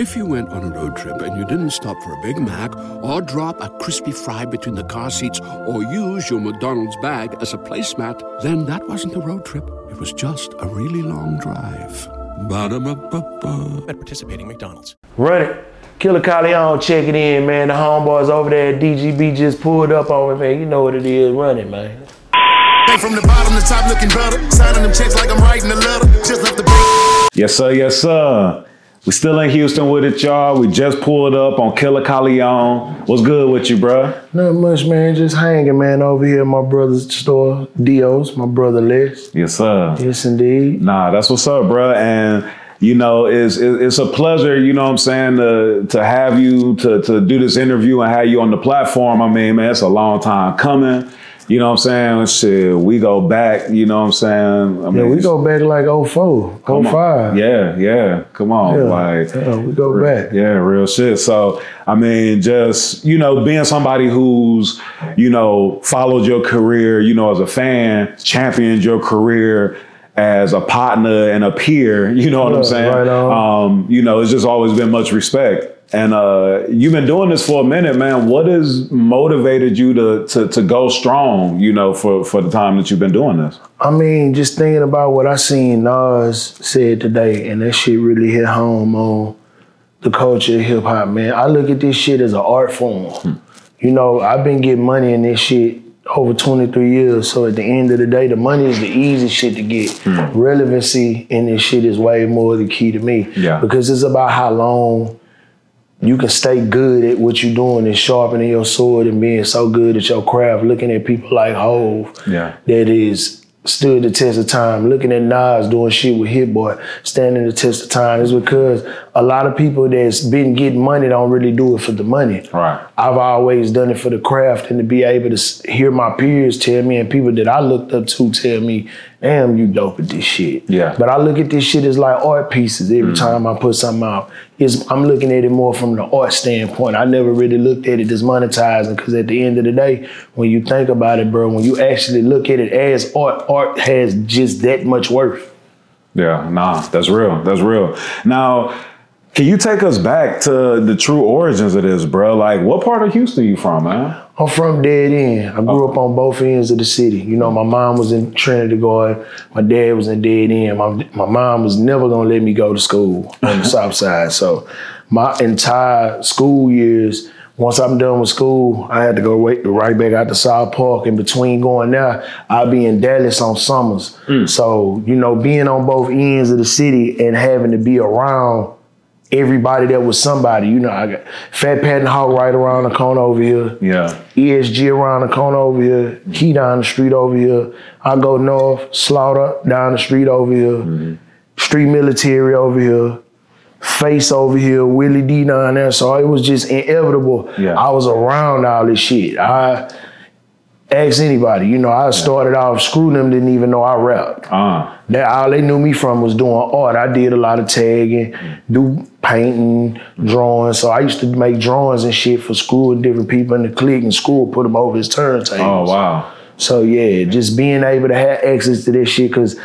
If you went on a road trip and you didn't stop for a Big Mac or drop a crispy fry between the car seats or use your McDonald's bag as a placemat, then that wasn't a road trip. It was just a really long drive. Ba-da-ba-ba-ba. At participating McDonald's. Run it. Killa Kyleon checking in, man. The homeboys over there at DGB just pulled up on me, man. You know what it is. Run it, man. Hey, from the bottom to top looking better. Signing them checks like I'm writing a letter. Just left the. Yes, sir. Yes, sir. We still in Houston with it, y'all. We just pulled up on Killa Kyleon. What's good with you, bruh? Not much, man. Just hanging, man, over here at my brother's store, Dio's, my brother Les. Yes, sir. Yes, indeed. Nah, that's what's up, bruh. And you know, it's it's a pleasure, you know what I'm saying, to to have you to to do this interview and have you on the platform. I mean, man, it's a long time coming. You know what I'm saying? Shit, we go back, you know what I'm saying? I Yeah, we go back like 04, come on. 05. Yeah, yeah. Come on. Yeah, Like yeah, we go back. Yeah, real shit. So, I mean, just, you know, being somebody who's, you know, followed your career, you know, as a fan, championed your career as a partner and a peer, you know what Yeah, I'm saying? right on. Um, you know, it's just always been much respect. And uh, you've been doing this for a minute, man. What has motivated you to, to to go strong, you know, for, for the time that you've been doing this? I mean, just thinking about what I seen Nas said today, and that shit really hit home on the culture of hip hop, man. I look at this shit as an art form. You know, I've been getting money in this shit over 23 years. So at the end of the day, the money is the easy shit to get. Relevancy in this shit is way more the key to me. Yeah. Because it's about how long you can stay good at what you're doing and sharpening your sword and being so good at your craft, looking at people like Hove Yeah. that is stood the test of time. Looking at Nas doing shit with Hit Boy, standing the test of time is because a lot of people that's been getting money don't really do it for the money. Right. I've always done it for the craft and to be able to hear my peers tell me and people that I looked up to tell me, damn, you dope at this shit. Yeah. But I look at this shit as like art pieces every mm. time I put something out. It's, I'm looking at it more from the art standpoint. I never really looked at it as monetizing because at the end of the day, when you think about it, bro, when you actually look at it as art, art has just that much worth. Yeah, nah, that's real. That's real. Now, can you take us back to the true origins of this, bro? Like, what part of Houston you from, man? I'm from Dead End. I grew up on both ends of the city. You know, my mom was in Trinity Garden. My dad was in Dead End. My, my mom was never gonna let me go to school on the south side. So my entire school years, once I'm done with school, I had to go right, right back out to South Park. In between going there, I'll be in Dallas on summers. Mm. So, you know, being on both ends of the city and having to be around everybody that was somebody. You know, I got Fat Pat and Hawk right around the corner over here. Yeah. ESG around the corner over here, Key down the street over here. I go north, Slaughter down the street over here, mm-hmm. Street Military over here, Face over here, Willie D down there. So it was just inevitable. Yeah. I was around all this shit. I ask anybody, you know, I started off, Screw them didn't even know I rapped. Uh, That all they knew me from was doing art. I did a lot of tagging, do painting, drawing. So I used to make drawings and shit for school and different people in the clique, and school put them over his turntables. oh, wow. So yeah, just being able to have access to this shit, cause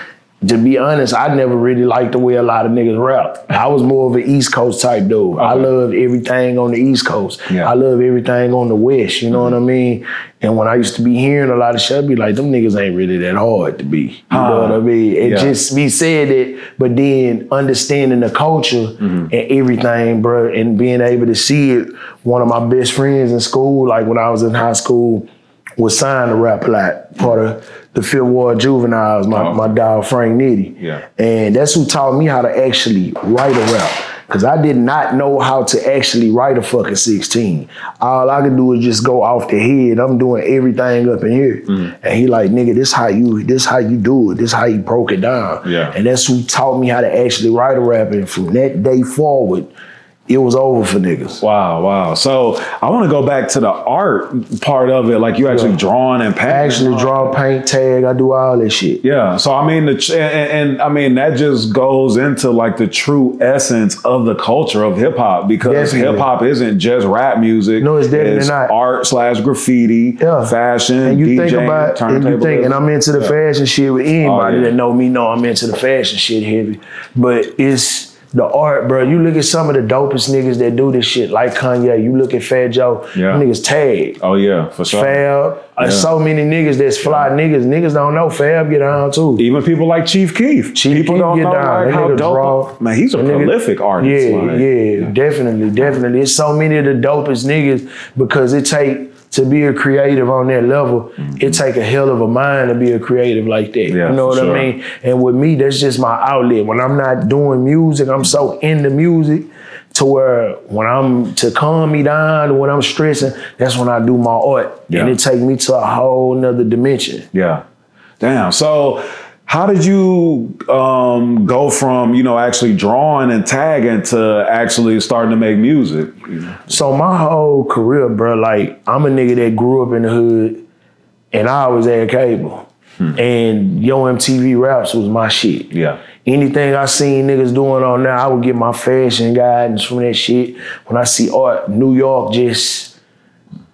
to be honest, I never really liked the way a lot of niggas rap. I was more of an East Coast type dude. I Okay. loved everything on the East Coast. Yeah. I love everything on the West, you know what I mm-hmm. mean? And when I used to be hearing a lot of shit, I'd be like, them niggas ain't really that hard to be. You know what ah. I mean? It Yeah. just be said it, but then understanding the culture mm-hmm. and everything, bro, and being able to see it. One of my best friends in school, like when I was in high school, was signed to Rap-A-Lot, part of the Fifth Ward Juveniles, my, Oh. my dog Frank Nitty. Yeah. And that's who taught me how to actually write a rap. Cause I did not know how to actually write a fucking 16. All I could do is just go off the head. I'm doing everything up in here. Mm. And he like, nigga, this how you this how you do it. This how you broke it down. Yeah. And that's who taught me how to actually write a rap. And from that day forward, it was over for niggas. Wow, wow. So I want to go back to the art part of it, like you actually Yeah. drawing and painting. I actually draw, paint, tag, I do all that shit. Yeah. So I mean, the ch- and, and I mean that just goes into like the true essence of the culture of hip hop because hip hop isn't just rap music. No, it's definitely not. art slash graffiti, Yeah. fashion, And you DJing, think about, and you think, and I'm into the Yeah. fashion shit with anybody Oh, yeah. that know me know I'm into the fashion shit heavy. But it's the art, bro. You look at some of the dopest niggas that do this shit, like Kanye. You look at Fat Joe, Yeah. niggas tag. Oh yeah, for sure. Fab, uh, Yeah. so many niggas that's fly niggas. Niggas don't know Fab get on too. Even people like Chief Keef. Chief people Keef don't get know down. like, how nigga dope. draw. Man, he's a That nigga- prolific artist. Yeah, like- yeah, definitely, definitely. It's so many of the dopest niggas because it take to be a creative on that level. It take a hell of a mind to be a creative like that. Mm-hmm. Yeah, you know what sure. I mean? And with me, that's just my outlet. When I'm not doing music, I'm so into music to where when I'm to calm me down, when I'm stressing, that's when I do my art, Yeah. and it take me to a whole nother dimension. Yeah. Damn. So how did you um, go from, you know, actually drawing and tagging to actually starting to make music? So my whole career, bro, like I'm a nigga that grew up in the hood, and I was had cable, and Yo MTV Raps was my shit. Yeah. Anything I seen niggas doing on there, I would get my fashion guidance from that shit. When I see art, New York just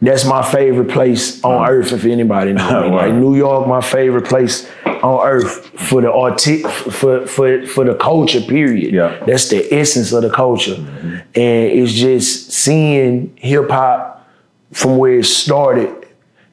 that's my favorite place on mm. earth. If anybody knows me, like New York, my favorite place on earth for the arti- for for for the culture. Period. Yeah. that's the essence of the culture, mm-hmm. and it's just seeing hip hop from where it started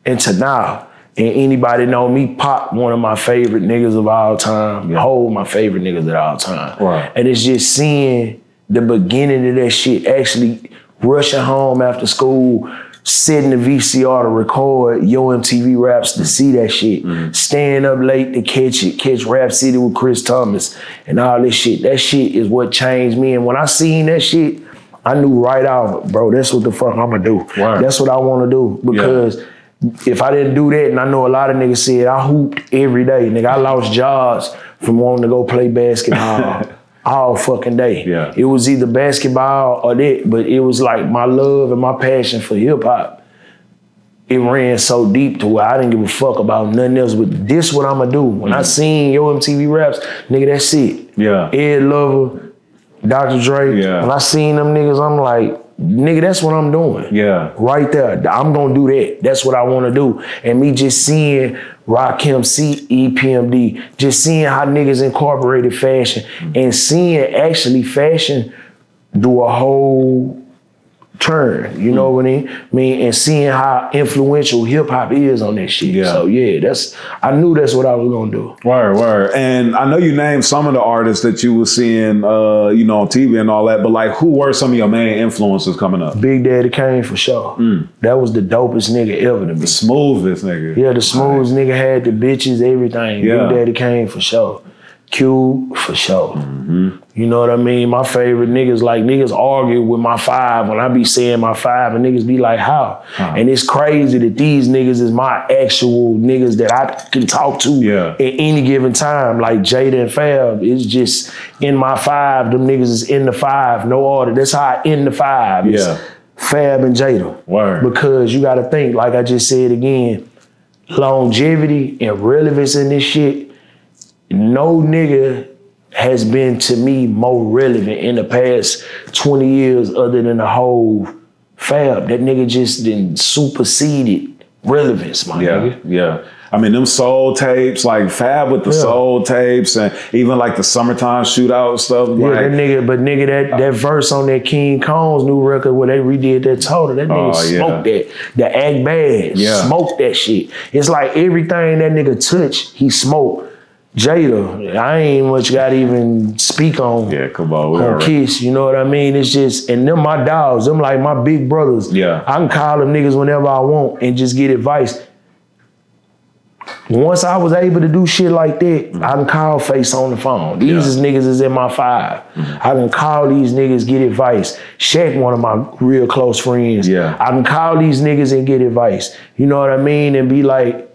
into now. And anybody know me, Pop, one of my favorite niggas of all time. Yeah. Hold my favorite niggas of all time. Right. And it's just seeing the beginning of that shit, actually rushing home after school, setting the VCR to record Yo MTV Raps to see that shit, mm-hmm. staying up late to catch it, catch Rap City with Chris Thomas and all this shit. That shit is what changed me. And when I seen that shit, I knew right off, bro, that's what the fuck I'ma do. Word. That's what I wanna do. Because if I didn't do that, and I know a lot of niggas said I hooped every day. Nigga, I lost jobs from wanting to go play basketball all fucking day. Yeah. It was either basketball or that, but it was like my love and my passion for hip hop. It ran so deep to where I didn't give a fuck about nothing else. But this what I'ma do. When I mm-hmm. seen Yo MTV raps, nigga, that's it. Yeah. Ed Lover, Dr. Dre. Yeah. When I seen them niggas, I'm like, nigga, that's what I'm doing. Yeah. Right there. I'm gonna do that. That's what I wanna do. And me just seeing Rakim C EPMD, just seeing how niggas incorporated fashion and seeing actually fashion do a whole turn. You know what I mean? mean? And seeing how influential hip hop is on that shit. Yeah. So yeah, that's I knew that's what I was gonna do. Word, word. And I know you named some of the artists that you were seeing, uh, you know, on TV and all that, but like, who were some of your main influences coming up? Big Daddy Kane for sure. That was the dopest nigga ever to me. The smoothest nigga. Yeah, the smooth nigga had the bitches, everything. Yeah. Big Daddy Kane for sure. Q for sure. Mm-hmm. You know what I mean? My favorite niggas, like niggas argue with my five when I be saying my five and niggas be like, how? And it's crazy that these niggas is my actual niggas that I can talk to Yeah. at any given time. Like Jada and Fab is just in my five. Them niggas is in the five, no order. That's how I end the five. It's Yeah. Fab and Jada. Word. Because you gotta think, like I just said again, longevity and relevance in this shit, no nigga has been to me more relevant in the past 20 years other than the whole fab. That nigga just then superseded relevance, my Yeah, nigga. yeah. I mean, them soul tapes, like Fab with the Yeah. soul tapes, and even like the summertime shootout stuff. Yeah, like, that nigga, but nigga, that, uh, that verse on that King Cone's new record where they redid that total, that nigga Oh, yeah. smoked that. The Act Bad, Yeah. smoked that shit. It's like everything that nigga touched, he smoked. Jada, I ain't much got to even speak on. yeah, come on. we On Kiss, you know what I mean? It's just, and them my dogs, them like my big brothers. Yeah. I can call them niggas whenever I want and just get advice. Once I was able to do shit like that, I can call Face on the phone. These Mm-hmm. Yeah. Mm-hmm. is niggas is in my 5 I can call these niggas, get advice. Shaq, one of my real close friends. Yeah. I can call these niggas and get advice. You know what I mean? And be like,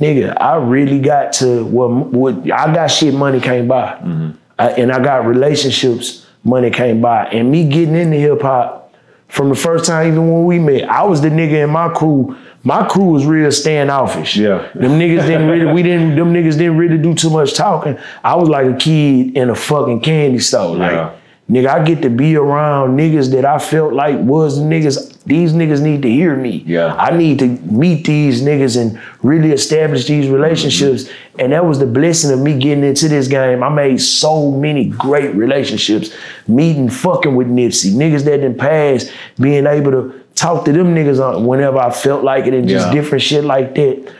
nigga, I really got to what what I got shit money can't buy, mm-hmm. I- and I got relationships money can't buy. And me getting into hip hop from the first time, even when we met, I was the nigga in my crew. My crew was real standoffish. Yeah. them niggas didn't really. We didn't. Them niggas didn't really do too much talking. I was like a kid in a fucking candy store. Like Yeah. Nigga, I get to be around niggas that I felt like was the niggas. These niggas need to hear me. Yeah. I need to meet these niggas and really establish these relationships. Mm-hmm. And that was the blessing of me getting into this game. I made so many great relationships. Meeting fucking with Nipsey. Niggas that didn't pass, being able to talk to them niggas on whenever I felt like it and just Yeah. different shit like that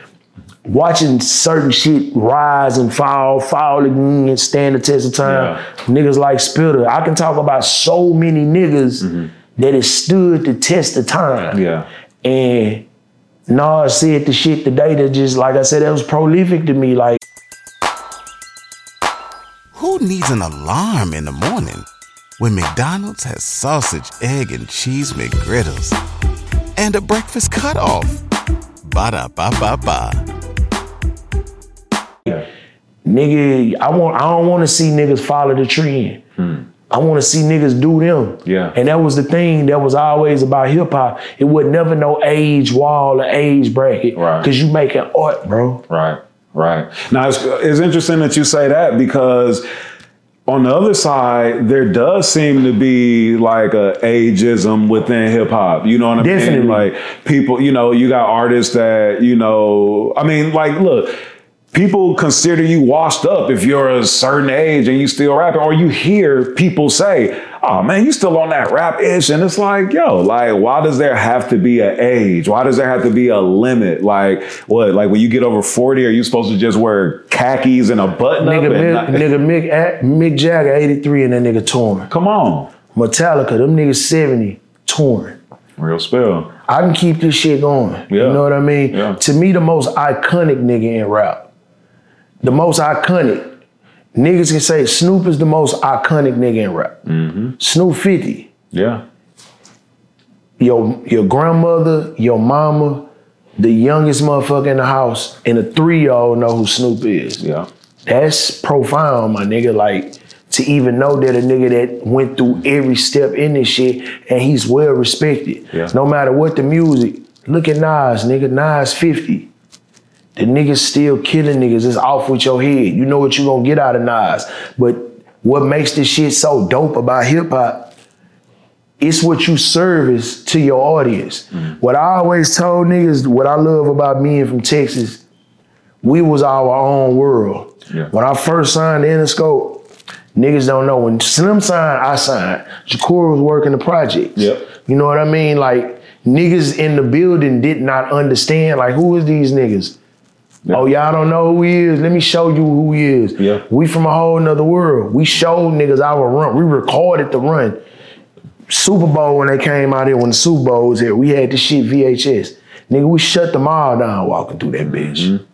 watching certain shit rise and fall, fall again and stand the test of time. Niggas like Spitter. I can talk about so many niggas mm-hmm. that has stood the test of time. Yeah. And Nas said the shit today that just, like I said, that was prolific to me. Like, Who needs an alarm in the morning when McDonald's has sausage, egg, and cheese McGriddles and a breakfast cutoff? Ba da ba ba ba. Nigga, I want I don't want to see niggas follow the trend. Hmm. I want to see niggas do them. Yeah. And that was the thing that was always about hip hop. It would never no age wall or age bracket. Right. Cause you making art, bro. Right, right. Now it's, it's interesting that you say that because on the other side, there does seem to be like a ageism within hip hop. You know what I mean? Definitely. Like people, you know, you got artists that you know. I mean, like, look. People consider you washed up if you're a certain age and you still rapping, or you hear people say, "Oh man, you still on that rap ish," and it's like, yo, like, why does there have to be an age? Why does there have to be a limit? Like, what? Like when you get over forty, are you supposed to just wear khakis and a button Nigga, up? and Mick, not- nigga Mick, A- Mick Jagger, 83, and that nigga torn. Come on, Metallica, them niggas 70, torn. real spill. I can keep this shit going. Yeah. You know what I mean? Yeah. To me, the most iconic nigga in rap. The most iconic. Niggas can say Snoop is the most iconic nigga in rap. Mm-hmm. Snoop 50. Yeah, Your, your grandmother, your mama, the youngest motherfucker in the house, and a three-year-old know who Snoop is. yeah, That's profound, my nigga. Like to even know that a nigga that went through every step in this shit and he's well respected. Yeah. No matter what the music. Look at Nas, nigga. Nas 50. The niggas still killing niggas. It's off with your head. You know what you gonna get out of Nas. But what makes this shit so dope about hip hop it's what you service to your audience. Mm. What I always told niggas, what I love about being from Texas, we was our own world. Yeah. When I first signed the Interscope, niggas don't know. When Slim signed, I signed. Shakur was working the project. Yep. You know what I mean? Like niggas in the building did not understand. Like who is these niggas? Oh, y'all don't know who he is. Let me show you who he is. Yeah. We from a whole nother world. We showed niggas our run. We recorded the run. Super Bowl when they came out here, when the Super Bowl was here, we had this shit VHS. Nigga, we shut them all down walking through that bitch. Mm-hmm.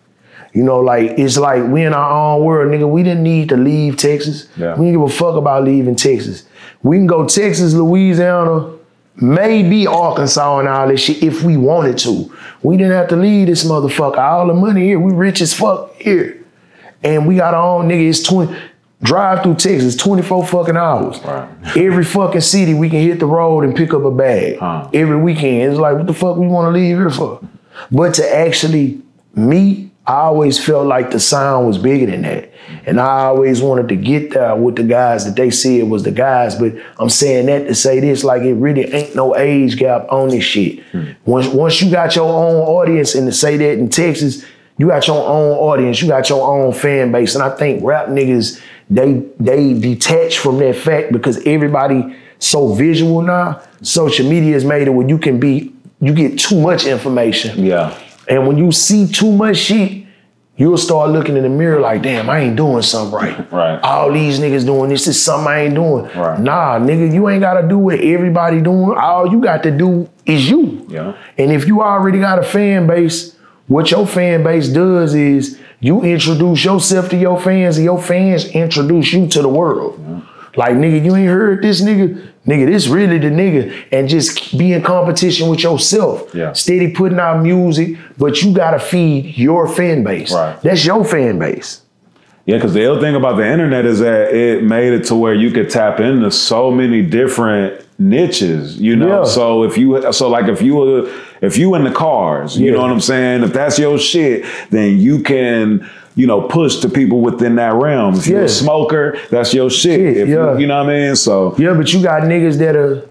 You know, like it's like we in our own world, nigga. We didn't need to leave Texas. Yeah. We didn't give a fuck about leaving Texas. We can go Texas, Louisiana, maybe Arkansas and all this shit if we wanted to. We didn't have to leave this motherfucker. All the money here, we rich as fuck here. And we got our own nigga, it's 20, drive through Texas, 24 fucking hours. Right. Every fucking city we can hit the road and pick up a bag. Huh. Every weekend. It's like, what the fuck we wanna leave here for? But to actually meet, I always felt like the sound was bigger than that. And I always wanted to get there with the guys that they said was the guys. But I'm saying that to say this, like it really ain't no age gap on this shit. Once once you got your own audience and to say that in Texas, you got your own audience, you got your own fan base. And I think rap niggas, they they detach from that fact because everybody so visual now. Social media has made it where you can be, you get too much information. yeah, And when you see too much shit, you'll start looking in the mirror like, damn, I ain't doing something right. Right. All these niggas doing this is something I ain't doing. Right. Nah, nigga, you ain't gotta do what everybody doing. All you got to do is you. Yeah. And if you already got a fan base, what your fan base does is you introduce yourself to your fans, and your fans introduce you to the world. Like, nigga, you ain't heard this nigga. Nigga, this really the nigga. And just be in competition with yourself. Yeah. Steady putting out music, but you gotta feed your fan base. Right. That's your fan base. Yeah, because the other thing about the internet is that it made it to where you could tap into so many different niches, you know. Yeah. So if you so like if you were if you in the cars, you Yeah. know what I'm saying? If that's your shit, then you can you know, push to people within that realm. If you're a smoker, that's your shit. Shit, If you- yeah. you, know what I mean? So Yeah, but you got niggas that are.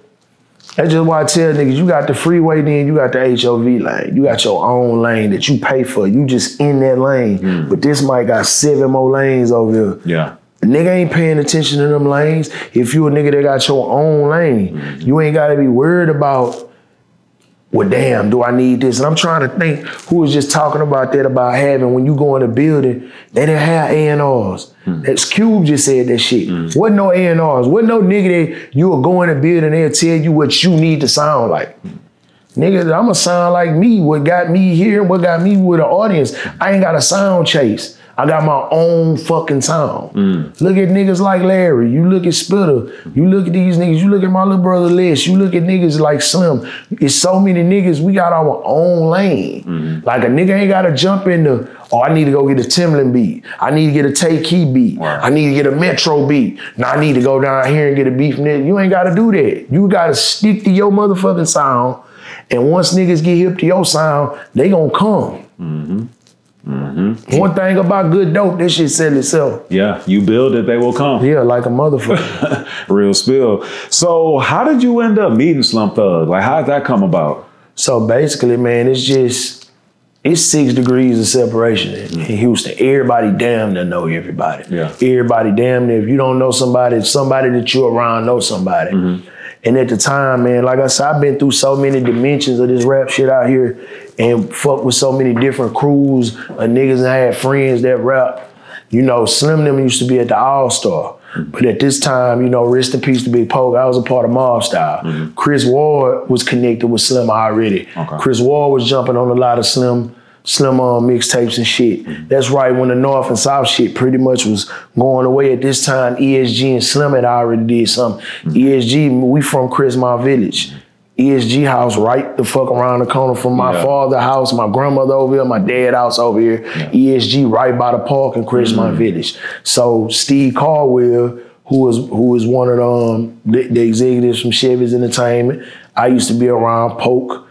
That's just why I tell niggas, you got the freeway, then you got the HOV lane. You got your own lane that you pay for. You just in that lane. Hmm. But this might got seven more lanes over here. yeah. A nigga ain't paying attention to them lanes. If you a nigga that got your own lane, hmm. you ain't gotta be worried about, well, damn, do I need this? And I'm trying to think who was just talking about that about having when you go in a building, they didn't have A&Rs. Hmm. That's Cube just said that shit. Hmm. Wasn't no A&Rs. Wasn't no nigga that you will go in a building, they'll tell you what you need to sound like. Nigga, I'ma sound like me. What got me here, what got me with the audience. I ain't got a sound chase. I got my own fucking sound. Mm. Look at niggas like Larry. You look at Spitter. You look at these niggas. You look at my little brother Les. You look at niggas like Slim. It's so many niggas. We got our own lane. Mm-hmm. Like a nigga ain't gotta jump into, oh, I need to go get a Timbaland beat. I need to get a Tay Keith beat. I need to get a Metro beat. Now I need to go down here and get a from there. You ain't gotta do that. You gotta stick to your motherfucking sound. And once niggas get hip to your sound, they gonna come. Mm-hmm. Mm-hmm. One thing about good dope, this shit sell itself. Yeah. You build it, they will come. Yeah, like a motherfucker. Real spill. So how did you end up meeting Slim Thug? Like how did that come about? so basically, man, it's just it's six degrees of separation in, in Houston. Everybody damn near know everybody. Yeah. Everybody damn near. If you don't know somebody, somebody that you're around know somebody. Mm-hmm. And at the time, man, like I said, I've been through so many dimensions of this rap shit out here and fuck with so many different crews of niggas and I had friends that rap. You know, Slim them used to be at the All Star. But at this time, you know, rest in peace to Big Poke, I was a part of Mob Style. Mm-hmm. Chris Ward was connected with Slim already. Okay. Chris Ward was jumping on a lot of Slim Slim on mixtapes and shit. Mm-hmm. That's right when the North and South shit pretty much was going away at this time. ESG and Slim had already did something. Mm-hmm. ESG, we from Crestmont Village. ESG house right the fuck around the corner from my Yeah. father house, my grandmother over here, my dad house over here. ESG right by the park in Crestmont Village. So Steve Caldwell, who was who was one of the, um, the, the executives from Chevy's Entertainment, I used to be around Poke.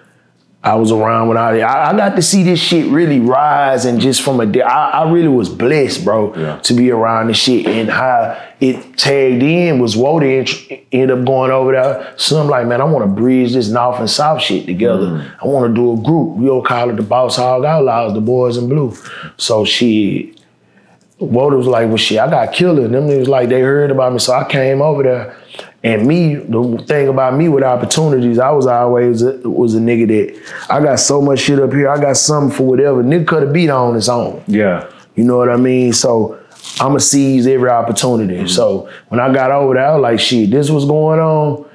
I was around when I, I got to see this shit really rise and just from a di- I, I really was blessed, bro, Yeah. to be around this shit and how it tagged in was ent- ended up going over there. So I'm like, man, I want to bridge this North and South shit together. Mm. I want to do a group. We'll call it the Boss Hogg Outlawz, the Boys in Blue. So she, Woda was like, well, shit, I got killer. Them niggas like they heard about me, so I came over there. And me, the thing about me with opportunities, I was always a, was a nigga that I got so much shit up here. I got something for whatever. Nigga could have beat on his own. Yeah. You know what I mean? So I'ma seize every opportunity. Mm-hmm. So when I got over there, I was like, shit, this was going on.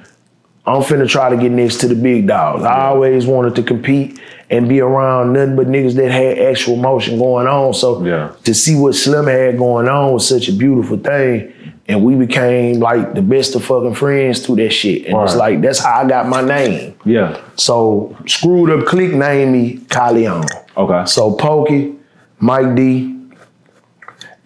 I'm finna try to get next to the big dogs. I always wanted to compete and be around nothing but niggas that had actual motion going on. So Yeah. to see what Slim had going on was such a beautiful thing. And we became like the best of fucking friends through that shit. And it's like, that's how I got my name. Yeah. So Screwed Up Click named me Kyleon. Okay. So Pokey, Mike D,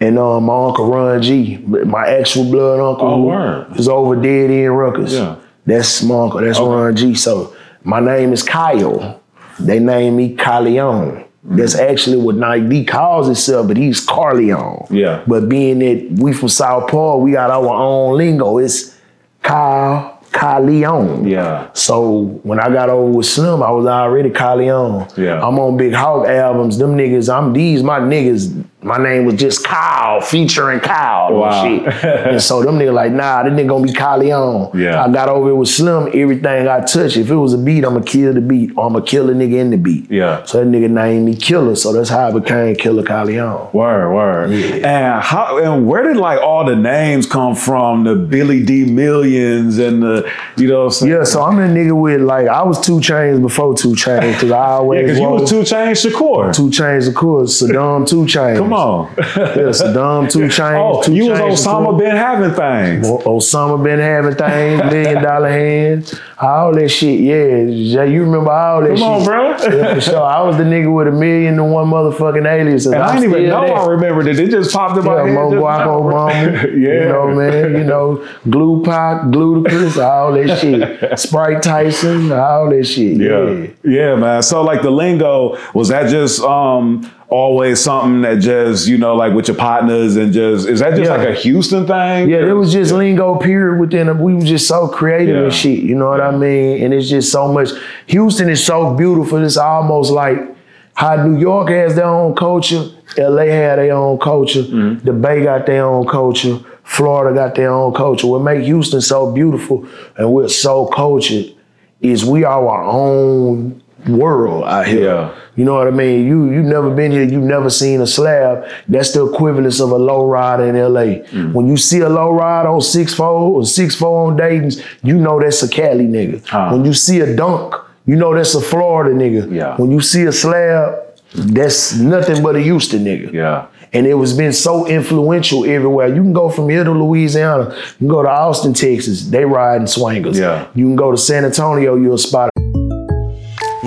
and um, my uncle Ron G, my actual blood uncle, Oh, is over dead in Ruckus. Yeah. That's my uncle. That's Ron G. So my name is Kyle. They name me Kyleon. That's mm. actually what Mike D calls himself, but he's Carleon. Yeah. But being that we from South Park, we got our own lingo. It's Kyle Carleon. Yeah. So when I got over with Slim, I was already Kyleon. Yeah. I'm on Big Hawk albums. Them niggas, I'm these my niggas. My name was just Kyle, featuring Kyle Wow. and shit. and so them niggas like, nah, this nigga gonna be Kyleon. Yeah. I got over it with Slim. Everything I touch, if it was a beat, I'ma kill the beat, or I'ma kill a nigga in the beat. Yeah. So that nigga named me Killer. So that's how I became Killa Kyleon. Word, word. Yeah. And how and where did like all the names come from? The Billy D Millions and the you know what I'm saying? Yeah, so I'm a nigga with like I was two chains before two chains because I always Yeah, because you was two chain Shakur. Two chains, of course. Saddam, two chains. Come on. Yeah, Saddam, two oh, chains. oh, two you was Osama been having things. Osama been having things, million dollar hands, all that shit. Yeah, you remember all that Come shit. on, bro. Yeah, for sure. I was the nigga with a million and one motherfucking aliases. And I didn't even know that. I remembered it. It just popped up Yeah, head. Mo Guapo. Bumble. yeah. You know, man. You know, Glue Pac, Glue all that shit. Sprite Tyson, all that shit. Yeah. Yeah. yeah, man. So like the lingo was that just um always something that just you know like with your partners and just is that just Yeah. like a Houston thing? Yeah, it was just lingo period within it. We were just so creative and shit. You know what I mean? And it's just so much. Houston is so beautiful. It's almost like how New York has their own culture, LA had their own culture, Mm-hmm. the Bay got their own culture, Florida got their own culture. What make Houston so beautiful and we're so cultured is we are our own world out here. Yeah. You know what I mean? You you never been here, you've never seen a slab. That's the equivalence of a low rider in LA. Mm. When you see a low ride on 6'4 or 6'4 on Dayton's, you know that's a Cali nigga. Huh. When you see a dunk, you know that's a Florida nigga. Yeah. When you see a slab, that's nothing but a Houston nigga. Yeah. And it was been so influential everywhere. You can go from here to Louisiana. You can go to Austin, Texas. They riding swingers. Yeah. You can go to San Antonio. You'll spot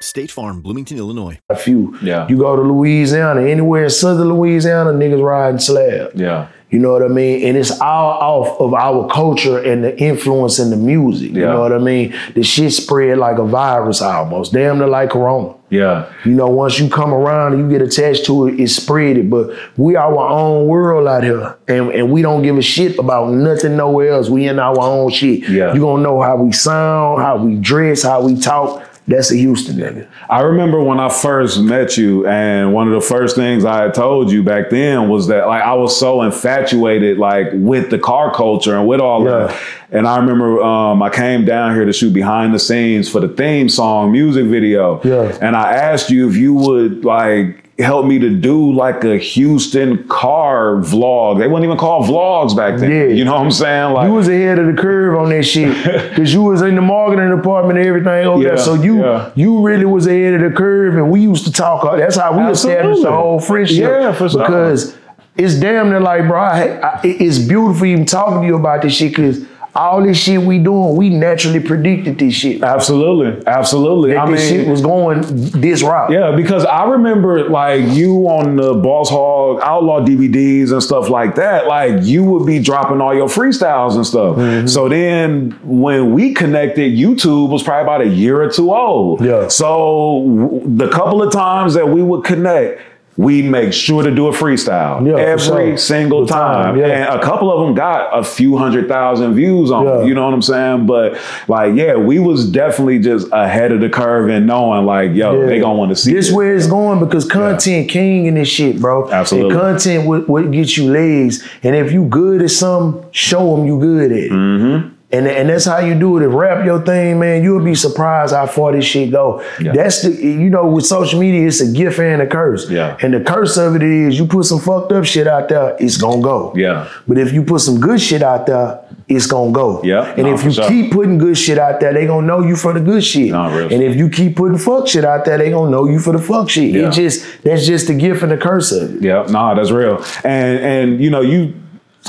State Farm, Bloomington, Illinois. a few. Yeah. You go to Louisiana, anywhere in southern Louisiana, niggas riding slab. Yeah. You know what I mean? And it's all off of our culture and the influence in the music. You know what I mean? The shit spread like a virus almost. Damn near like Corona. Yeah. You know, once you come around and you get attached to it, it spread it. But we are our own world out here. And, and we don't give a shit about nothing nowhere else. We in our own shit. Yeah. You gonna know how we sound, how we dress, how we talk. That's a Houston nigga. I remember when I first met you, and one of the first things I had told you back then was that like I was so infatuated like with the car culture and with all Yeah. that. And I remember um, I came down here to shoot behind the scenes for the theme song music video. Yeah. And I asked you if you would like help me to do like a Houston car vlog. They weren't even called vlogs back then. Yeah. You know what I'm saying? Like You was ahead of the curve on that shit because you was in the marketing department and everything over Yeah, there. So you yeah. you really was ahead of the curve, and we used to talk. That's how we established the whole friendship. Yeah, for sure. Because it's damn near like, bro, I, I, it's beautiful even talking to you about this shit because all this shit we doing, we naturally predicted this shit. absolutely, absolutely. That I this mean, shit was going this route. Yeah, because I remember like you on the Boss Hogg Outlaw DVDs and stuff like that. Like you would be dropping all your freestyles and stuff. Mm-hmm. So then when we connected, YouTube was probably about a year or two old. Yeah. So w- the couple of times that we would connect. We'd make sure to do a freestyle Yeah, every sure. single time. time, yeah. And a couple of them got a few hundred thousand views on Yeah. You know what I'm saying? But like, yeah, we was definitely just ahead of the curve and knowing like, yo, Yeah. they gonna want to see this it. where it's going because content king in this shit, bro. Absolutely. And content what, what gets you legs. And if you good at something, show them you good at it. Mm-hmm. And, and that's how you do it. If rap your thing, man, you'll be surprised how far this shit go. Yeah. That's the you know with social media, it's a gift and a curse. Yeah. And the curse of it is you put some fucked up shit out there, it's gonna go. Yeah. But if you put some good shit out there, it's gonna go. Yeah, And nah, if you sure. keep putting good shit out there, they gonna know you for the good shit. Nah, real and if you keep putting fuck shit out there, they gonna know you for the fuck shit. Yeah. It just that's just the gift and the curse of it. Yeah, nah, that's real. And and you know, you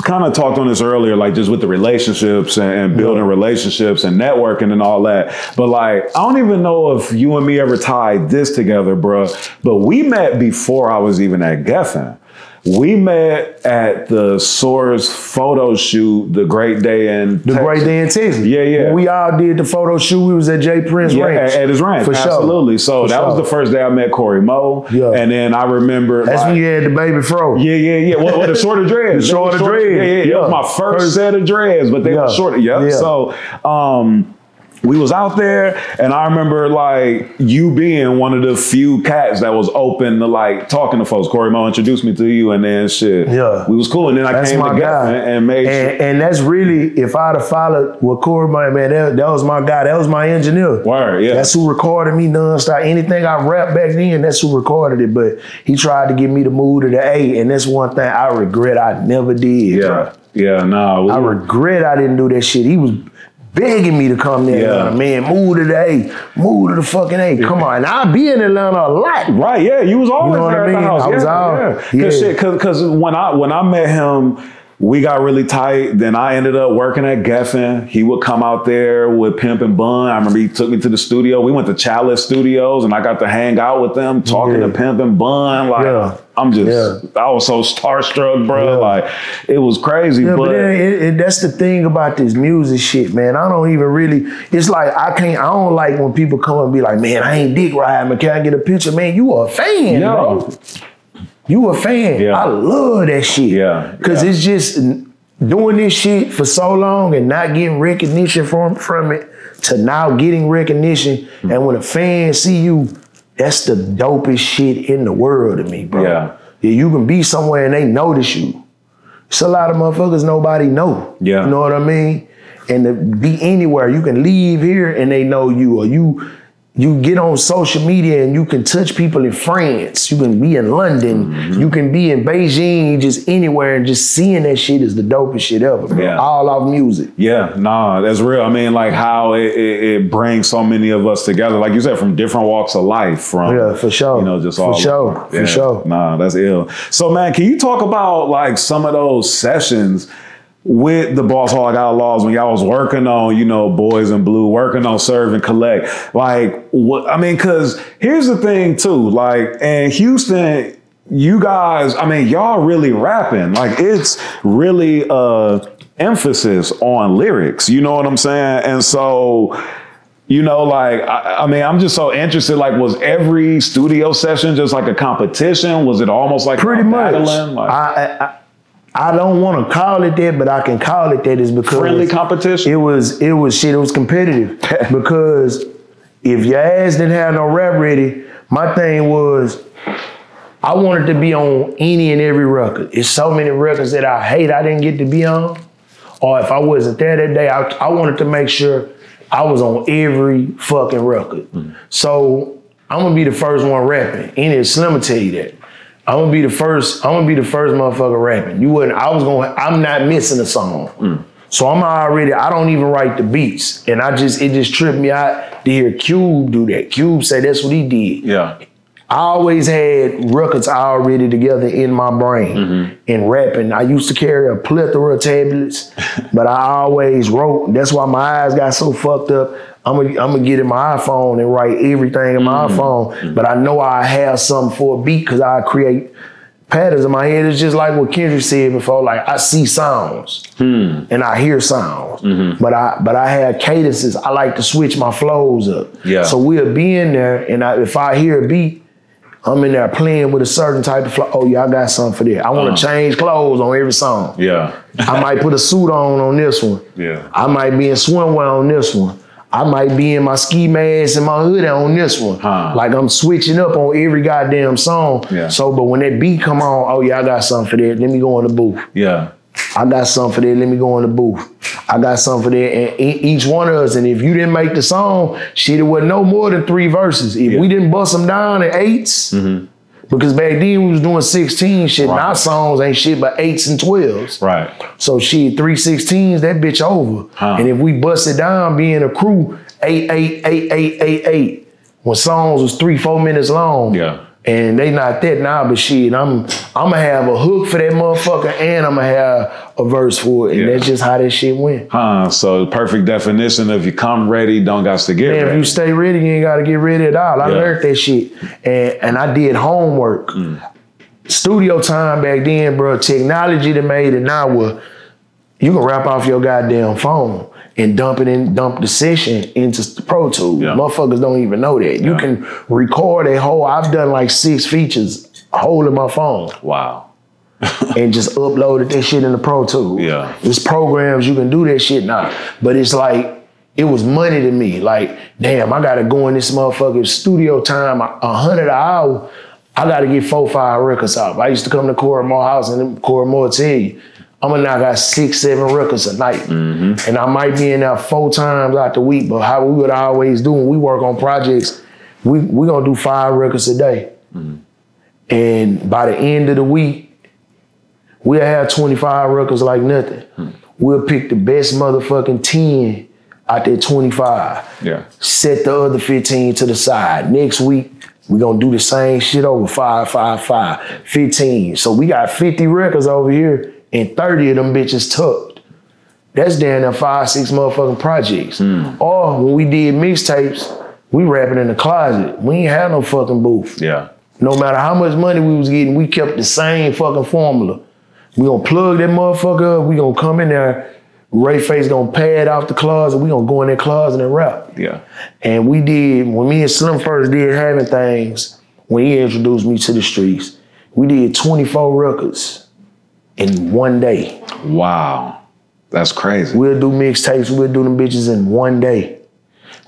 kind of talked on this earlier, like just with the relationships and, and building relationships and networking and all that. But like, I don't even know if you and me ever tied this together, bruh. But we met before I was even at Geffen. We met at the Source photo shoot, the great day in The great day in Texas. Yeah, yeah. When we all did the photo shoot, we was at J. Prince Yeah, Ranch. at, at his ranch, For sure. absolutely. So For that was the first day I met Corey Mo. Yeah. And then I remember That's like, when you had the baby fro. Yeah, yeah, yeah. What, what the shorter dreads? The shorter were dreads. Yeah, yeah, yeah. That was my first, First- set of dreads, but they Yeah. were shorter. Yep. Yeah. So, um, we was out there, and I remember like you being one of the few cats that was open to like talking to folks. Corey Mo introduced me to you, and then shit, Yeah. we was cool. And then I That's came together guy. and, and made. And, and that's really, if I'd have followed what Corey, man, man, that, that was my guy. That was my engineer. Word, yeah. That's who recorded me nonstop. Anything I rap back then, that's who recorded it. But he tried to get me the mood of the A, and that's one thing I regret I never did. yeah, bro. yeah, no, we I regret I didn't do that shit. He was begging me to come there. Yeah. Atlanta. Man, move to the A, move to the fucking A. Come on, and I be in Atlanta a lot. Right, yeah, you was always know what there I at the house. I was yeah, out. yeah. Yeah. Cause, shit, cause, 'cause when I when I met him, we got really tight. Then I ended up working at Geffen. He would come out there with Pimp and Bun. I remember he took me to the studio. We went to Chalice Studios, and I got to hang out with them, talking Yeah. to Pimp and Bun. Like Yeah. I'm just, I was so starstruck, bro. Yeah. Like it was crazy. Yeah, but, but it, it, it- that's the thing about this music shit, man. I don't even really. It's like I can't. I don't like when people come and be like, "Man, I ain't dick riding, but can I get a picture?" Man, you a fan, Yeah. bro. You a fan. Yeah. I love that shit. Yeah, Cause yeah. it's just doing this shit for so long and not getting recognition from from it to now getting recognition. Hmm. And when a fan see you, that's the dopest shit in the world to me, bro. Yeah. Yeah, you can be somewhere and they notice you. It's a lot of motherfuckers nobody know. Yeah. You know what I mean? And to be anywhere, you can leave here and they know you, or you you get on social media and you can touch people in France. You can be in London. Mm-hmm. You can be in Beijing, just anywhere, and just seeing that shit is the dopest shit ever. Bro. Yeah. All off music. Yeah, nah, that's real. I mean, like how it, it, it brings so many of us together, like you said, from different walks of life. From Yeah, for sure. you know, just all For sure, for sure. Nah, that's ill. So, man, can you talk about like some of those sessions? With the Boss Hogg Outlawz, when y'all was working on, you know, Boys in Blue, working on Serve and Collect, like, what? I mean, because here's the thing too, like, in Houston, you guys, I mean, y'all really rapping. Like it's really uh emphasis on lyrics. You know what I'm saying? And so, you know, like I, I mean, I'm just so interested. Like, was every studio session just like a competition? Was it almost like Pretty much. battling? Like I, I, I don't want to call it that, but I can call it that is because friendly competition? It was it was shit. It was competitive because if your ass didn't have no rap ready, my thing was I wanted to be on any and every record. It's so many records that I hate I didn't get to be on, or if I wasn't there that day, I, I wanted to make sure I was on every fucking record. Mm. So I'm gonna be the first one rapping. Any is Slim will tell you that. I'm gonna be the first. I'm gonna be the first motherfucker rapping. You wouldn't. I was going. to I'm not missing a song. Mm. So I'm already. I don't even write the beats, and I just it just tripped me out to hear Cube do that. Cube say that's what he did. yeah. I always had records already together in my brain mm-hmm. and rapping. I used to carry a plethora of tablets, but I always wrote. That's why my eyes got so fucked up. I'm gonna, I'm gonna get in my iPhone and write everything in my mm-hmm. iPhone, mm-hmm. but I know I have something for a beat because I create patterns in my head. It's just like what Kendrick said before. Like I see sounds hmm. and I hear sounds, mm-hmm. but I but I have cadences. I like to switch my flows up. Yeah. So we'll be in there, and I, if I hear a beat, I'm in there playing with a certain type of flow. Oh yeah, I got something for that. I want to uh-huh. change clothes on every song. Yeah. I might put a suit on on this one. Yeah. I might be in swimwear on this one. I might be in my ski mask and my hoodie on this one. Huh. Like I'm switching up on every goddamn song. Yeah. So, but when that beat come on, oh yeah, I got something for that. Let me go in the booth. Yeah. I got something for that. Let me go in the booth. I got something for that. And each one of us, and if you didn't make the song, shit, it was no more than three verses. If we didn't bust them down at 8s because back then we was doing 16 shit, and our songs ain't shit but eights and 12s. Right. So shit, three 16s, that bitch over. Huh. And if we bust it down, being a crew, eight, eight, eight, eight, eight, eight, when songs was three, four minutes long. Yeah. And they not that now, but shit, I'm I'm gonna have a hook for that motherfucker, and I'm gonna have a verse for it, and Yeah. that's just how that shit went. Huh. So perfect definition of you come ready, don't got to get Man, if you stay ready, you ain't gotta get ready at all. I Yeah. learned that shit, and and I did homework. Mm. Studio time back then, bro. Technology that made it now where you can rap off your goddamn phone and dump it in, dump the session into the Pro Tools. Yeah. Motherfuckers don't even know that. You can record a whole. I've done like six features holding my phone wow. and just uploaded that shit in the Pro Tools. Yeah. There's programs you can do that shit now. But it's like, it was money to me. Like, damn, I gotta go in this motherfucking studio time, a hundred an hour. I gotta get four, five records out. I used to come to Corey Moore house and Corey Moore tell you, I'm gonna knock out six, seven records a night. Mm-hmm. And I might be in there four times out the week, but how we would always do when we work on projects, we we gonna do five records a day. Mm-hmm. And by the end of the week, we'll have 25 records like nothing. Hmm. We'll pick the best motherfucking 10 out there 25. Yeah. Set the other 15 to the side. Next week, we gonna do the same shit over five, five, five, 15. So we got 50 records over here and 30 of them bitches tucked. That's down there five, six motherfucking projects. Hmm. Or when we did mixtapes, we rapping in the closet. We ain't had no fucking booth. Yeah. No matter how much money we was getting, we kept the same fucking formula. We gonna plug that motherfucker up. We gonna come in there. Ray Face gonna pad off the closet. We gonna go in that closet and rap. Yeah. And we did when me and Slim first did having things. When he introduced me to the streets, we did 24 records in one day. Wow. That's crazy. We'll do mixtapes. We'll do them bitches in one day.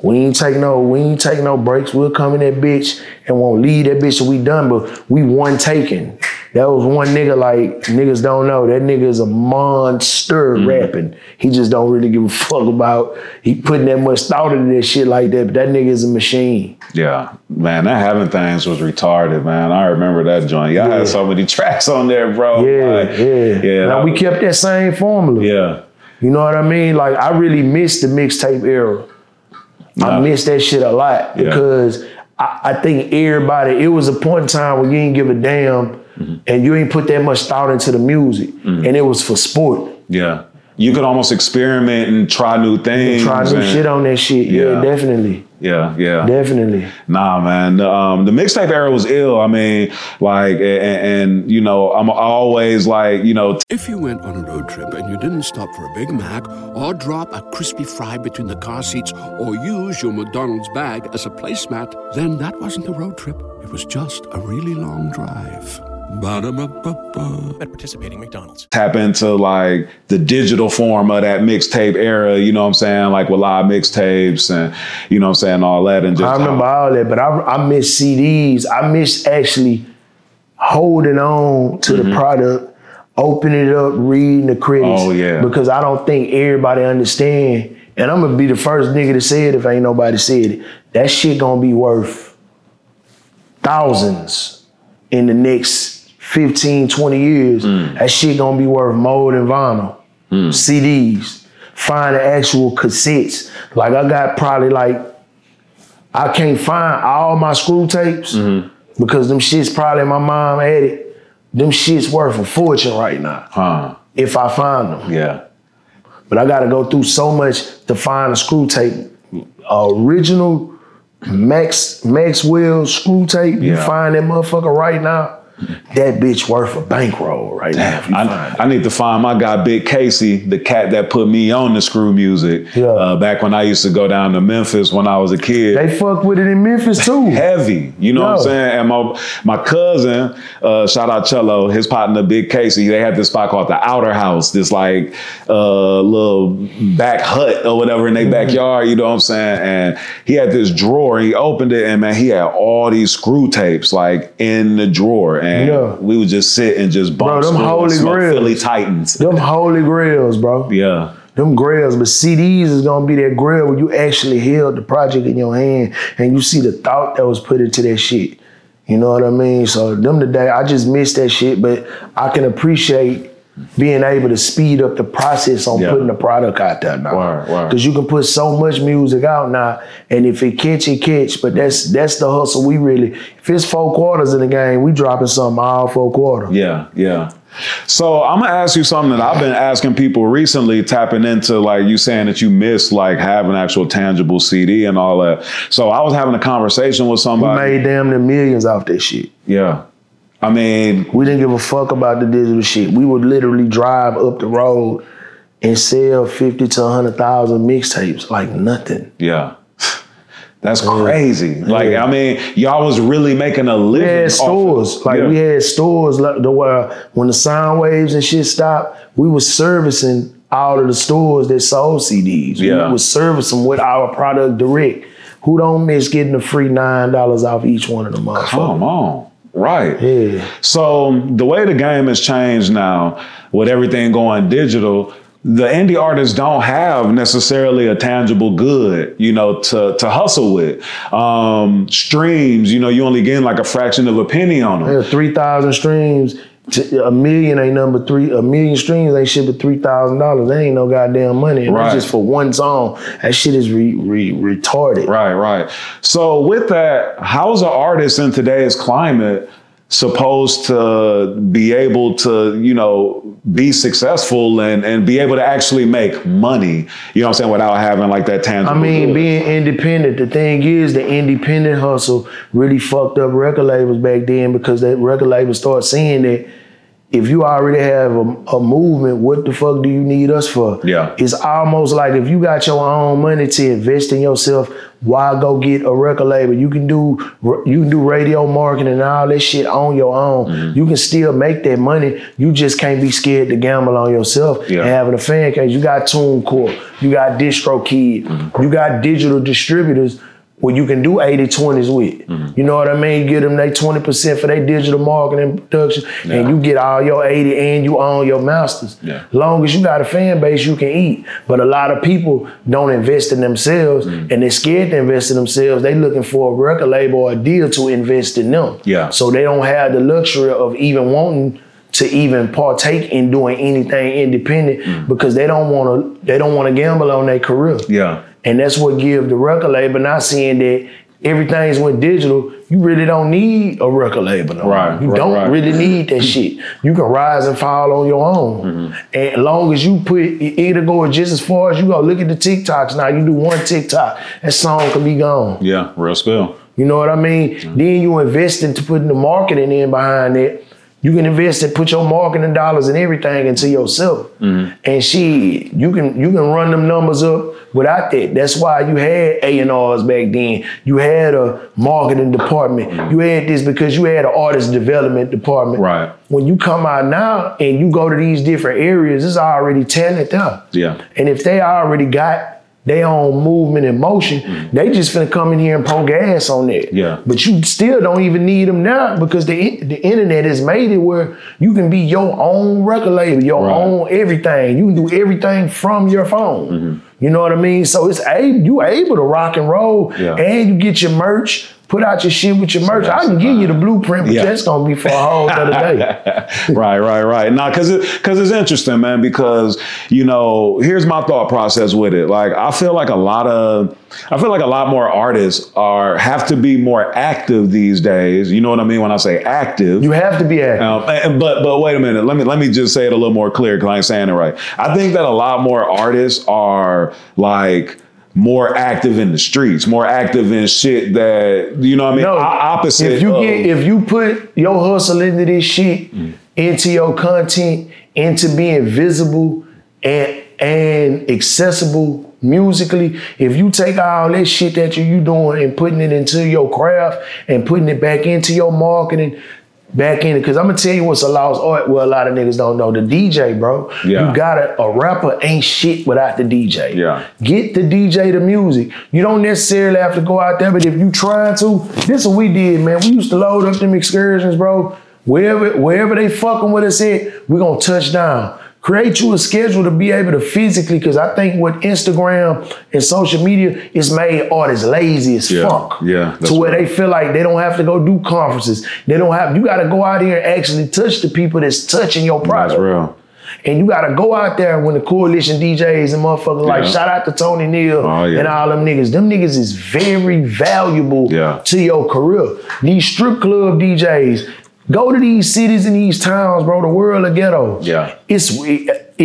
We ain't take no, we ain't take no breaks. We'll come in that bitch and won't leave that bitch till we done, but we one taking. That was one nigga like niggas don't know. That nigga is a monster mm. rapping. He just don't really give a fuck about he putting that much thought into that shit like that. But that nigga is a machine. Yeah, man, that having things was retarded, man. I remember that joint. Y'all Yeah. had so many tracks on there, bro. Yeah, Like, yeah. yeah. Now we kept that same formula. Yeah, You know what I mean? Like I really miss the mixtape era. I miss that shit a lot Yeah. because I, I think everybody. It was a point in time where you didn't give a damn, Mm-hmm. and you ain't put that much thought into the music, and it was for sport. yeah. You could almost experiment and try new things. Try new and- shit on that shit. Yeah, Yeah. definitely, Yeah, yeah. definitely. Nah, man. The, um, the mixtape era was ill. I mean, like, and, and you know, I'm always like, you know, If you went on a road trip and you didn't stop for a Big Mac or drop a crispy fry between the car seats or use your McDonald's bag as a placemat, then that wasn't a road trip. It was just a really long drive. Ba-da-ba-ba-ba. At participating McDonald's. tap into like the digital form of that mixtape era. You know what I'm saying? Like with live mixtapes and you know what I'm saying all that and just I remember all that, but I, I miss CDs. I miss actually holding on to the mm-hmm. product, opening it up, reading the credits. Oh, yeah. Because I don't think everybody understand. And I'm gonna be the first nigga to say it if ain't nobody said it. That shit gonna be worth thousands in the next 15, 20 years. Mm. That shit gonna be worth more than vinyl. Mm. CDs. Find the actual cassettes. Like I got probably like I can't find all my screw tapes mm-hmm. because them shits probably my mom had it. Them shits worth a fortune right now huh. if I find them. Yeah. But I gotta go through so much to find a screw tape. original Max Maxwell screw tape. You find that motherfucker right now. That bitch worth a bankroll right now. You find I. I need to find my guy Big Casey, the cat that put me on the screw music. Yeah. Uh, back when I used to go down to Memphis when I was a kid. They fuck with it in Memphis too. heavy. You know what I'm saying? And my my cousin, uh, shout out Cello, his partner Big Casey, they had this spot called the Outer House, this like uh, little back hut or whatever in their Mm-hmm. backyard. You know what I'm saying? And he had this drawer. He opened it, and man, he had all these screw tapes like in the drawer, and Yeah. we would just sit and just bump Bro, them holy grails. Philly Titans. Them holy grails, bro. Yeah. Them grails, but CDs is gonna be that grail where you actually held the project in your hand and you see the thought that was put into that shit. You know what I mean? So them today, I just miss that shit, but I can appreciate being able to speed up the process on Yeah. putting the product out there now. Word, word. Cause you can put so much music out now, and if it catch, it catch. But that's that's the hustle. We really, if it's four quarters in the game, we dropping something all four quarter. Yeah, yeah. So I'm gonna ask you something that I've been asking people recently, tapping into like you saying that you miss like having actual tangible CD and all that. So I was having a conversation with We somebody. made damn near millions off that shit. yeah. I mean, We didn't give a fuck about the digital shit. We would literally drive up the road and sell 50 to 100,000 mixtapes like nothing. yeah. That's crazy. Like, I mean, y'all was really making a living. We had off of- stores. Like Yeah. we had stores like the where when the sound waves and shit stopped, we was servicing all of the stores that sold CDs. Yeah. We was servicing with our product direct. Who don't miss getting a free nine dollars off each one of them? Come on. Right. Yeah. So the way the game has changed now, with everything going digital, the indie artists don't have necessarily a tangible good, you know, to to hustle with. Um, streams, you know, you only getting like a fraction of a penny on them. Yeah, three thousand streams A million ain't number three. A million streams ain't shit but three thousand dollars. They ain't no goddamn money. And Right. that's just for one song. That shit is re, re, retarded. Right, right. So with that, how's an artist in today's climate supposed to be able to, you know, be successful and and be able to actually make money? You know what I'm saying? Without having like that tangible. I mean, good. being independent. The thing is, the independent hustle really fucked up record labels back then because that record labels start seeing that if you already have a, a movement, what the fuck do you need us for? Yeah. It's almost like if you got your own money to invest in yourself, why go get a record label? You can do you can do radio marketing and all that shit on your own. Mm-hmm. You can still make that money. You just can't be scared to gamble on yourself Yeah. and having a fan case. You got TuneCore, you got DistroKid, Mm-hmm. you got digital distributors where you can do 80-20s with. Mm-hmm. You know what I mean? Give them they 20% for their digital marketing production and you get all your 80 and you own your masters. Yeah. Long as you got a fan base, you can eat. But a lot of people don't invest in themselves Mm-hmm. and they're scared to invest in themselves. They looking for a record label or a deal to invest in them. Yeah. So they don't have the luxury of even wanting to even partake in doing anything independent Mm. because they don't want to they don't want to gamble on their career. Yeah. And that's what give the record label not seeing that everything's went digital. You really don't need a record label. No. Right, You right, don't right. really need that shit. You can rise and fall on your own. Mm-hmm. And as long as you put it either go just as far as you go. Look at the TikToks now. You do one TikTok, that song can be gone. Yeah. Real spill. You know what I mean? Then you invest into putting the marketing in behind it. You can invest and put your marketing dollars and everything into yourself. Mm-hmm. And she, you can you can run them numbers up without that. That's why you had A&Rs back then. You had a marketing department. Mm-hmm. You had this because you had an artist development department. Right. When you come out now and you go to these different areas, it's already talent there. Yeah. And if they already got their own movement and motion, they just finna come in here and pour gas on that. Yeah. But you still don't even need them now because the the internet has made it where you can be your own record label, your Right. own everything. You can do everything from your phone. Mm-hmm. You know what I mean? So it's a you able to rock and roll, Yeah. and you get your merch. Put out your shit with your merch. I can give you the blueprint, but Yeah. that's gonna be for a whole other day. right, right, right. Nah, cause it, cause it's interesting, man. Because you know, here's my thought process with it. Like, I feel like a lot of, I feel like a lot more artists are have to be more active these days. You know what I mean when I say active. You have to be active. Um, and- but but wait a minute. Let me let me just say it a little more clear because I ain't saying it right. I think that a lot more artists are like more active in the streets, more active in shit that you know what I mean. No, opposite. If you of- get if you put your hustle into this shit, mm. into your content, into being visible and and accessible musically, if you take all that shit that you you doing and putting it into your craft and putting it back into your marketing. Back in it, because I'm gonna tell you what's a lost art. Well, a lot of niggas don't know the DJ, bro. Yeah. You gotta a rapper ain't shit without the DJ. Yeah. Get the DJ the music. You don't necessarily have to go out there, but if you trying to, this is what we did, man. We used to load up them excursions, bro. Wherever, wherever they fucking with us at, we gonna touch down. Create you a schedule to be able to physically, because I think what Instagram and social media is made artists lazy as Yeah, fuck. yeah, To where right. they feel like they don't have to go do conferences. They don't have, you gotta go out here and actually touch the people that's touching your product. that's real. And you gotta go out there when the coalition DJs and motherfuckers like shout out to Tony Neal Oh, yeah. and all them niggas. Them niggas is very valuable Yeah. to your career. These strip club DJs, go to these cities and these towns, bro. The world of ghetto. Yeah. It's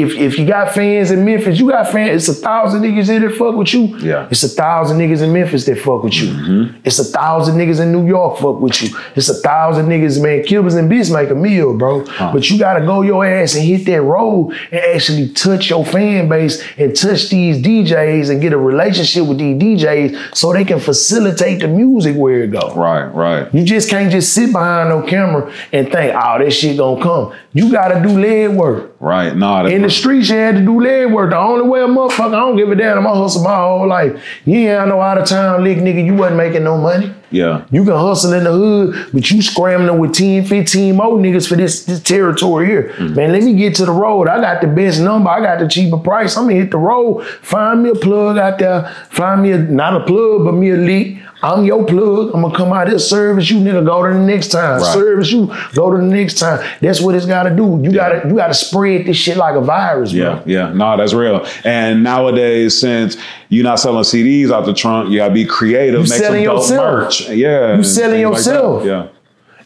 if if you got fans in Memphis, you got fans. It's a thousand niggas in that fuck with you. Yeah. It's a thousand niggas in Memphis that fuck with you. Mm-hmm. It's a thousand niggas in New York fuck with you. It's a thousand niggas, man. Cubans and Beats make a meal, bro. But you gotta go your ass and hit that road and actually touch your fan base and touch these DJs and get a relationship with these DJs so they can facilitate the music where it go. Right, right. You just can't just sit behind no camera and think, oh, this shit gonna come. You gotta do lead work. Right. Nah, In the streets, you had to do lead work. The only way a motherfucker, I don't give a damn, I'm gonna hustle my whole life. Yeah, I know out of town lick nigga, you wasn't making no money. yeah. You can hustle in the hood, but you scrambling with 10, 15 more niggas for this, this territory here. Mm. Man, let me get to the road. I got the best number. I got the cheaper price. I'm gonna hit the road. Find me a plug out there. Find me a, not a plug, but me a leak. I'm your plug. I'm gonna come out here service you, nigga. Go to the next time. Right. Service you. Go to the next time. That's what it's gotta do. You gotta you gotta spread this shit like a virus, bro. Yeah, yeah, no, that's real. And nowadays, since you're not selling CDs out the trunk, you gotta be creative. You make selling some dope yourself. merch. Yeah, You selling things like yourself. yeah,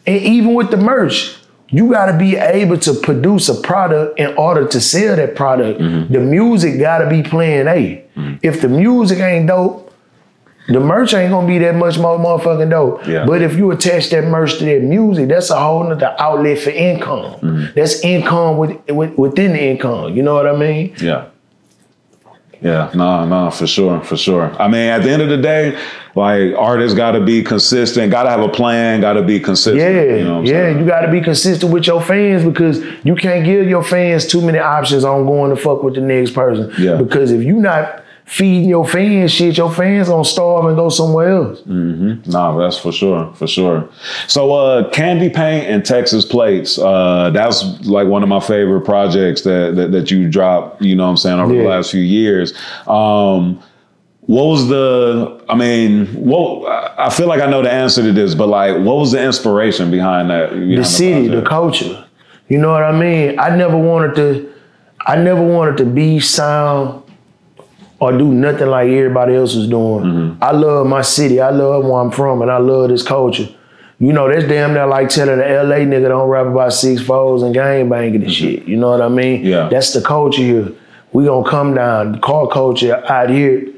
And even with the merch, you got to be able to produce a product in order to sell that product. Mm-hmm. The music got to be playing A. If the music ain't dope, the merch ain't gonna be that much more motherfucking dope. Yeah. But if you attach that merch to that music, that's a whole nother outlet for income. Mm-hmm. That's income with, with, within the income. You know what I mean? yeah. Yeah, no, no, for sure, for sure. I mean, at the end of the day, like artists got to be consistent, got to have a plan, got to be consistent. Yeah, you know what I'm yeah, saying? you got to be consistent with your fans because you can't give your fans too many options on going to fuck with the next person. Yeah. Because if you not feeding your fans shit, your fans gonna starve and go somewhere else. No, that's for sure, for sure. So, uh, Candy Paint and Texas Plates, uh, that's like one of my favorite projects that that, that you dropped. You know, what I'm saying over the last few years. Um, what was the? I mean, what? I feel like I know the answer to this, but like, what was the inspiration behind that? behind The city, the culture. You know what I mean? I never wanted to. I never wanted to be sound or do nothing like everybody else is doing. Mm-hmm. I love my city. I love where I'm from, and I love this culture. You know, that's damn near like telling the LA nigga don't rap about six foes and gang banging and shit. You know what I mean? Mm-hmm. Yeah. That's the culture here. We gonna come down. The car culture out here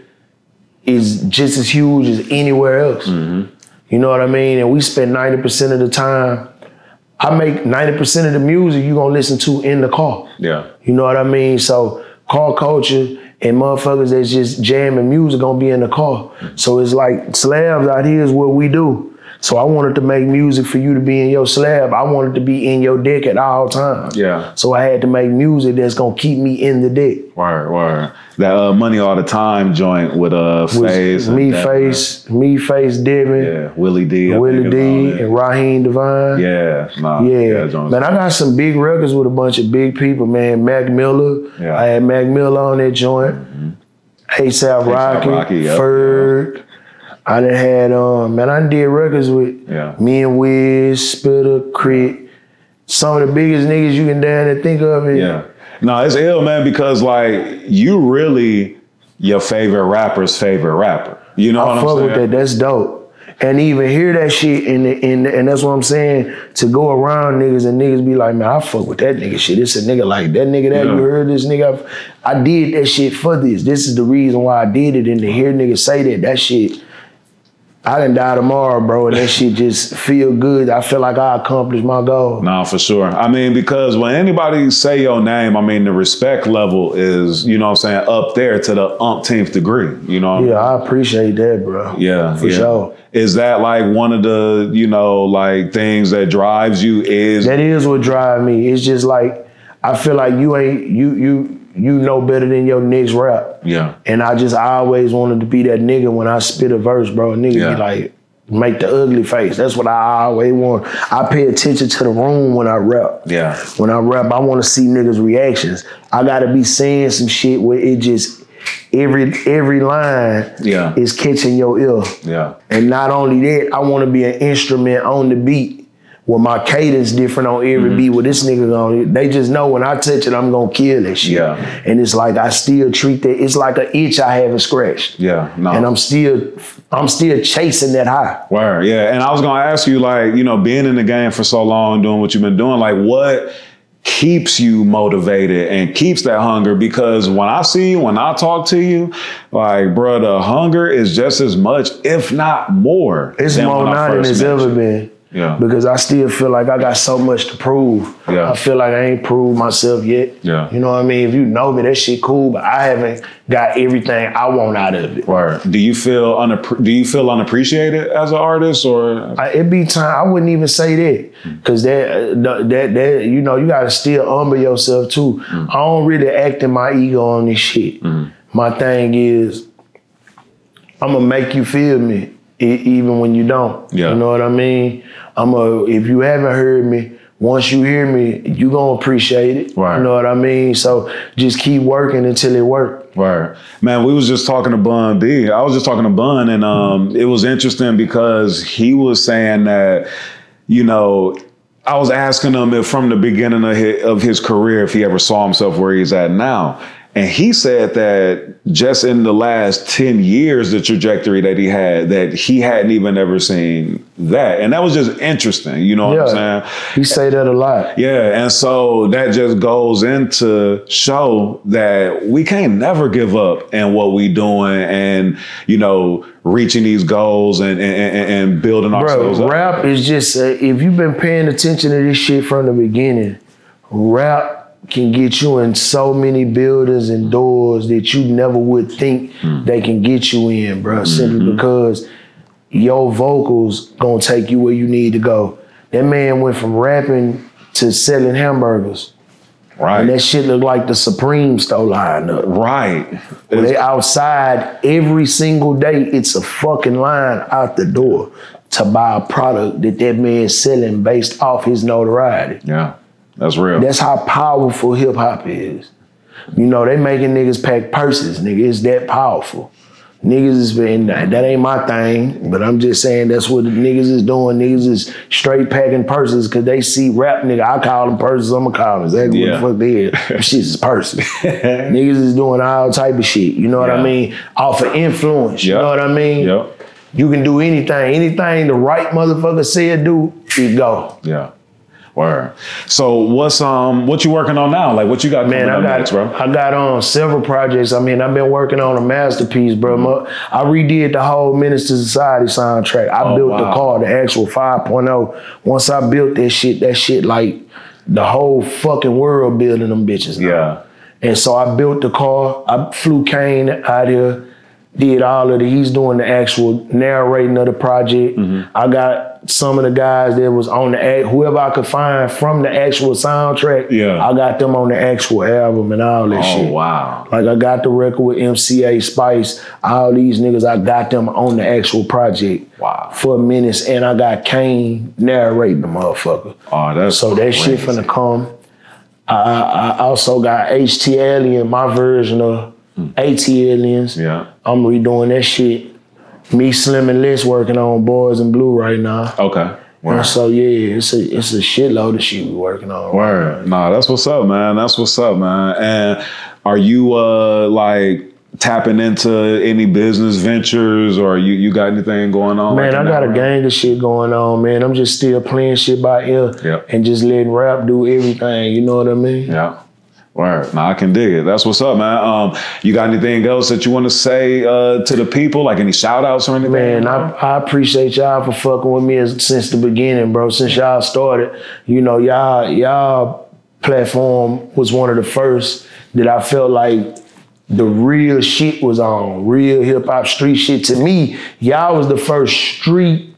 is just as huge as anywhere else. You know what I mean? And we spend 90% of the time, I make 90% of the music you gonna listen to in the car. Yeah, You know what I mean? So car culture and motherfuckers that's just jamming music gonna be in the car. So it's like slabs out here is what we do. So I wanted to make music for you to be in your slab. I wanted to be in your dick at all times. Yeah. So I had to make music that's gonna keep me in the dick. word, word. That uh, money all the time joint with uh, face, me face, me face Devin, yeah, Willie D, I Willie D, and Raheem DeVaughn. Yeah, nah, Yeah, joint's- man, I got some big records with a bunch of big people, man. Mac Miller, Yeah. Mm-hmm. I had Mac Miller on that joint. ASAP Rocky, Rocky, yep, Ferg. I done had, um, man, I done did records with Yeah. me and Wiz, Spitta, Krit. Some of the biggest niggas you can damn to think of. And Yeah. No, it's ill, man, because like you really your favorite rapper's favorite rapper. You know I what I'm fuck saying? with that. That's dope. And even hear that shit and and and that's what I'm saying. To go around niggas and niggas be like, man, I fuck with that nigga shit. It's a nigga like that nigga that Yeah. you heard this nigga. I did that shit for this. This is the reason why I did it. And to hear niggas say that, that shit. I didn't die tomorrow, bro, and that shit just feel good. I feel like I accomplished my goal. No, for sure. I mean, because when anybody say your name, I mean the respect level is, you know what I'm saying, up there to the umpteenth degree. You know what I mean? Yeah, I appreciate that, bro. Yeah, for yeah. sure. Is that like one of the, you know, like things that drives you is That is what drive me. It's just like I feel like you ain't you you you know better than your next rap. Yeah. And I just I always wanted to be that nigga when I spit a verse, bro. A nigga Yeah. be like, make the ugly face. That's what I always want. I pay attention to the room when I rap. Yeah. When I rap, I want to see niggas' reactions. I gotta be saying some shit where it just every every line Yeah. is catching your ear. Yeah. And not only that, I want to be an instrument on the beat. Where my cadence different on every Mm-hmm. beat. With this nigga on, they just know when I touch it, I'm gonna kill that shit. Yeah. And it's like I still treat that. It's like an itch I haven't scratched. Yeah. No. And I'm still, I'm still chasing that high. Word, yeah. And I was gonna ask you, like, you know, being in the game for so long, doing what you've been doing, like, what keeps you motivated and keeps that hunger? Because when I see you, when I talk to you, like, bro, the hunger is just as much, if not more. It's than more than it's ever been. Yeah. Because I still feel like I got so much to prove. Yeah. I feel like I ain't proved myself yet. Yeah. You know what I mean? If you know me, that shit cool, but I haven't got everything I want out of it. Right. Do you feel unappre- do you feel unappreciated as an artist or I, it be time. I wouldn't even say that because that, that that you know you gotta still humble yourself too. Mm. I don't really act in my ego on this shit. My thing is, I'm gonna make you feel me e- even when you don't. Yeah. You know what I mean? I'm a if you haven't heard me once you hear me, you gonna appreciate it. Right. You know what I mean? So just keep working until it work. Right. Man, we was just talking to Bun B. I was just talking to Bun and um it was interesting because he was saying that, you know, I was asking him if from the beginning of his, of his career if he ever saw himself where he's at now. And he said that just in the last 10 years, the trajectory that he had, that he hadn't even ever seen that. And that was just interesting, you know what I'm saying? He say that a lot. Yeah, and so that just goes into show that we can't never give up in what we doing and you know reaching these goals and and, and, and building ourselves Bro, up. rap is just uh, if you've been paying attention to this shit from the beginning, rap can get you in so many buildings and doors that you never would think Hmm. they can get you in, bro. Simply Mm-hmm. because your vocals gonna take you where you need to go. That man went from rapping to selling hamburgers. Right. And that shit looked like the Supreme store line up. Right. Where they outside every single day, it's a fucking line out the door to buy a product that that man's selling based off his notoriety. Yeah, that's real. That's how powerful hip hop is. You know, they making niggas pack purses, nigga. It's that powerful. Niggas is been that ain't my thing, but I'm just saying that's what the niggas is doing. Niggas is straight packing purses because they see rap nigga. I call them purses. I'ma call them exactly Yeah. what the fuck they is. Shit is purses. niggas is doing all type of shit. You know what Yeah. I mean? Off of influence. You know what I mean? Yep. You can do anything. Anything the right motherfucker said do, you go. Yeah. Word. So what's um what you working on now? Like what you got Man, I got next, bro? I got on several projects. I mean, I've been working on a masterpiece, bro. Mo- I redid the whole Menace II Society soundtrack. I Oh, built the car, the actual 5.0. Once I built that shit, that shit like the whole fucking world building them bitches. now. Yeah. And so I built the car. I flew Caine out here, did all of the. He's doing the actual narrating of the project. Mm-hmm. I got some of the guys that was on the act, whoever I could find from the actual soundtrack. Yeah. I got them on the actual album and all that shit. Oh shit. wow. Like I got the record with MCA Spice, all these niggas, I got them on the actual project. Wow. For minutes, and I got Caine narrating the motherfucker. Oh, that's So that shit crazy. finna come. I, I also got HT Alien, my version of ATLiens. Yeah. I'm redoing that shit. Me, Slim, and Les working on Boys in Blue right now. Okay. Word. And so yeah, it's a it's a shitload of shit we working on. Word. Nah, that's what's up, man. That's what's up, man. And are you uh like tapping into any business ventures or you you got anything going on? Man, like I got a gang of shit going on, man. I'm just still playing shit by ear Yep. and just letting rap do everything. You know what I mean? Yeah. Word. Now I can dig it. That's what's up, man. Um, you got anything else that you want to say uh, to the people? Like any shout outs or anything? Man, I, I appreciate y'all for fucking with me as, since the beginning, bro. Since y'all started, you know, y'all y'all platform was one of the first that I felt like the real shit was on, real hip hop street shit. To me, y'all was the first street,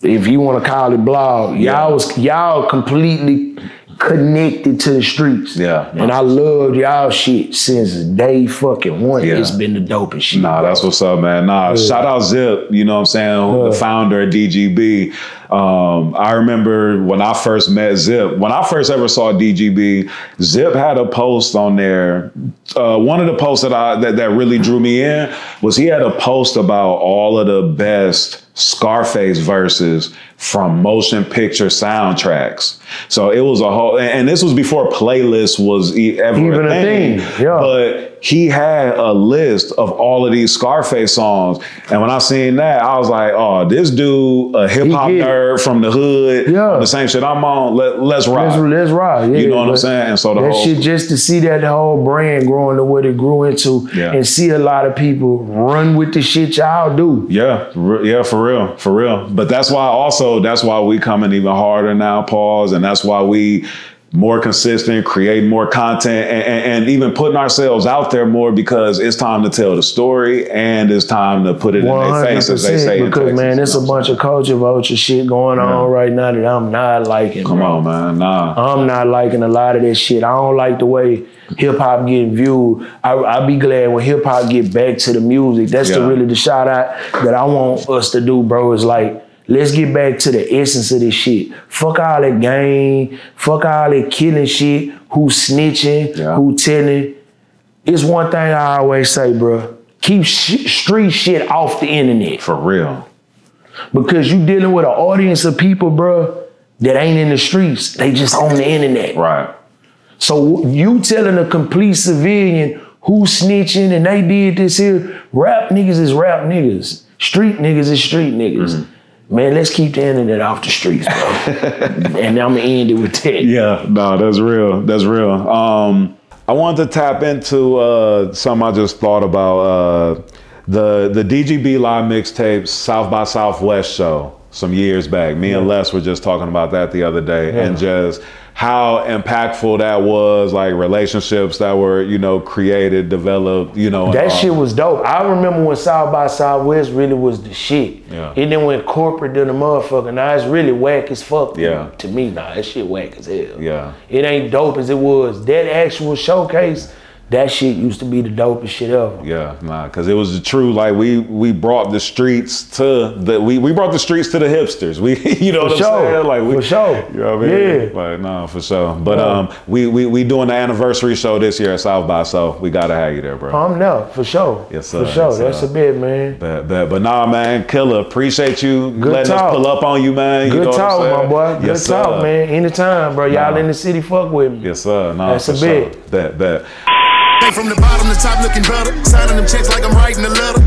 if you want to call it blog. Y'all was y'all completely connected to the streets. Yeah. And I loved y'all shit since day fucking one. Yeah. It's been the dopest shit. Nah, that's what's up, man. Nah, shout out Zip, you know what I'm saying? The founder of DGB. Um, I remember when I first met Zip, when I first ever saw DGB, Zip had a post on there. Uh, one of the posts that I that, that really drew me in was he had a post about all of the best Scarface verses from motion picture soundtracks. So it was a whole, and, this was before playlist was ever Even a thing, yeah. But he had a list of all of these Scarface songs, and when I seen that, I was like, "Oh, this dude, a hip hop nerd from the hood, Yeah. the same shit I'm on. Let, let's rock." Let's, let's rock. Yeah, You know what I'm saying? And so the that whole- shit just to see that whole brand growing to what it grew into, Yeah. and see a lot of people run with the shit y'all do. Yeah, yeah, for real, for real. But that's why also that's why we coming even harder now, pause, and that's why we more consistent, creating more content, and, and, and even putting ourselves out there more because it's time to tell the story and it's time to put it in their face, as they say. because man, it's a bunch of culture vulture shit going on right now that I'm not liking. Come bro. on, man. Nah. I'm not liking a lot of that shit. I don't like the way hip hop getting viewed. I I be glad when hip hop get back to the music. That's the really the shout out that I want us to do, bro. Is like let's get back to the essence of this shit. Fuck all that game. fuck all that killing shit, who snitching, who telling. It's one thing I always say, bro. Keep sh- street shit off the internet. For real. Because you dealing with an audience of people, bro, that ain't in the streets. They just on the internet. Right. So you telling a complete civilian who snitching and they did this here, rap niggas is rap niggas. Street niggas is street niggas. Mm-hmm. Man, let's keep the internet off the streets, bro. and I'm gonna end it with that. Yeah, no, that's real. That's real. Um, I wanted to tap into uh, something I just thought about. Uh, the the DGB live mixtape South by Southwest show some years back. Me and Les were just talking about that the other day, Yeah. and just how impactful that was. Like relationships that were you know created, developed. You know, That shit was dope. I remember when South by Southwest really was the shit. Yeah. It then went corporate to the motherfucker. Now it's really whack as fuck. Yeah. To me, nah, that shit whack as hell. Yeah. It ain't dope as it was. That actual showcase, that shit used to be the dopest shit ever. Yeah, nah, because it was the true. Like we we brought the streets to the we, we brought the streets to the hipsters. We you know For what I'm saying? Like we, For sure. You know what I mean? Yeah. Like no, for sure. But Yeah. um, we we we doing the anniversary show this year at South by, so we gotta have you there, bro. I'm there, for sure. Yes, sir. For sure. Yes, That's a bit, man. Bet, bet. But nah, man, Killa. Appreciate you Good letting talk. us pull up on you, man. You Good know what I'm talk, my boy. Good Yes, talk, sir. man. Anytime, bro. Y'all Nah. in the city, fuck with me. Yes, sir. Nah, That's for a sure. bit. Bet, bet. Came from the bottom to top looking better. Signing them checks like I'm writing a letter.